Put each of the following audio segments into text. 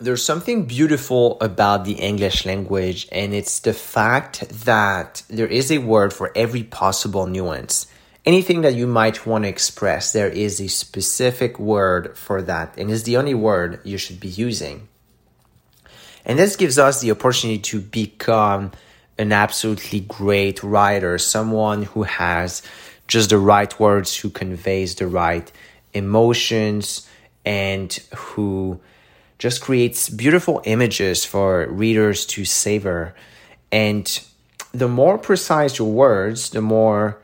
There's something beautiful about the English language, and it's the fact that there is a word for every possible nuance. Anything that you might want to express, there is a specific word for that, and it's the only word you should be using. And this gives us the opportunity to become an absolutely great writer, someone who has just the right words, who conveys the right emotions, and who just creates beautiful images for readers to savor. And the more precise your words, the more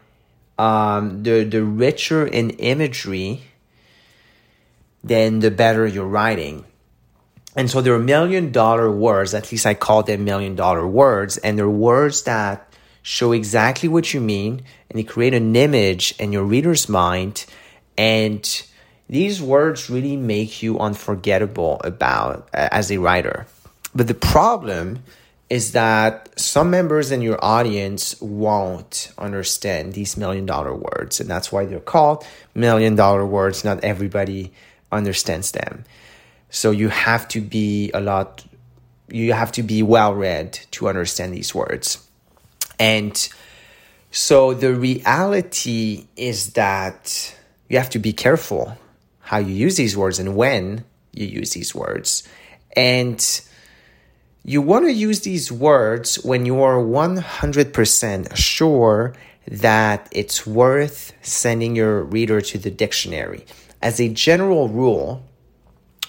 um, the the richer in imagery, then the better your writing. And so there are million dollar words, at least I call them million dollar words, and they're words that show exactly what you mean and they create an image in your reader's mind and these words really make you unforgettable about uh, as a writer. But the problem is that some members in your audience won't understand these million dollar words and that's why they're called million dollar words. Not everybody understands them. So you have to be a lot you have to be well read to understand these words. And so the reality is that you have to be careful how you use these words and when you use these words. And you want to use these words when you are 100% sure that it's worth sending your reader to the dictionary. As a general rule,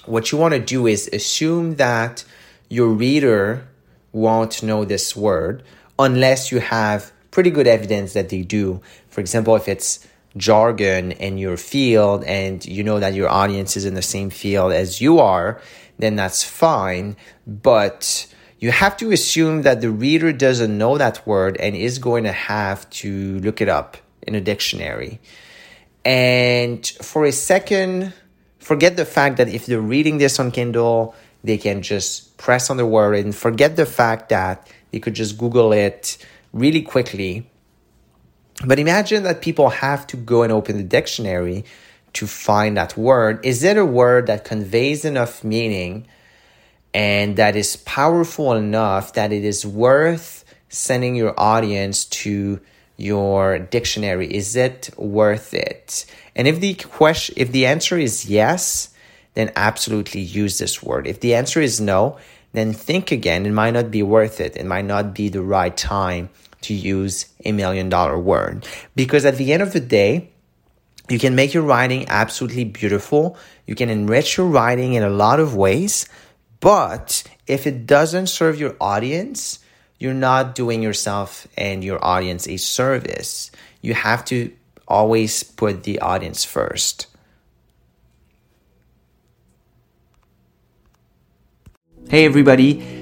what you want to do is assume that your reader won't know this word unless you have pretty good evidence that they do. For example, if it's jargon in your field and you know that your audience is in the same field as you are, then that's fine. But you have to assume that the reader doesn't know that word and is going to have to look it up in a dictionary. And for a second, forget the fact that if they're reading this on Kindle, they can just press on the word and forget the fact that they could just Google it really quickly but imagine that people have to go and open the dictionary to find that word. Is it a word that conveys enough meaning and that is powerful enough that it is worth sending your audience to your dictionary? Is it worth it? And if the question, if the answer is yes, then absolutely use this word. If the answer is no, then think again. It might not be worth it. It might not be the right time to use a million dollar word. Because at the end of the day, you can make your writing absolutely beautiful. You can enrich your writing in a lot of ways. But if it doesn't serve your audience, you're not doing yourself and your audience a service. You have to always put the audience first. Hey everybody,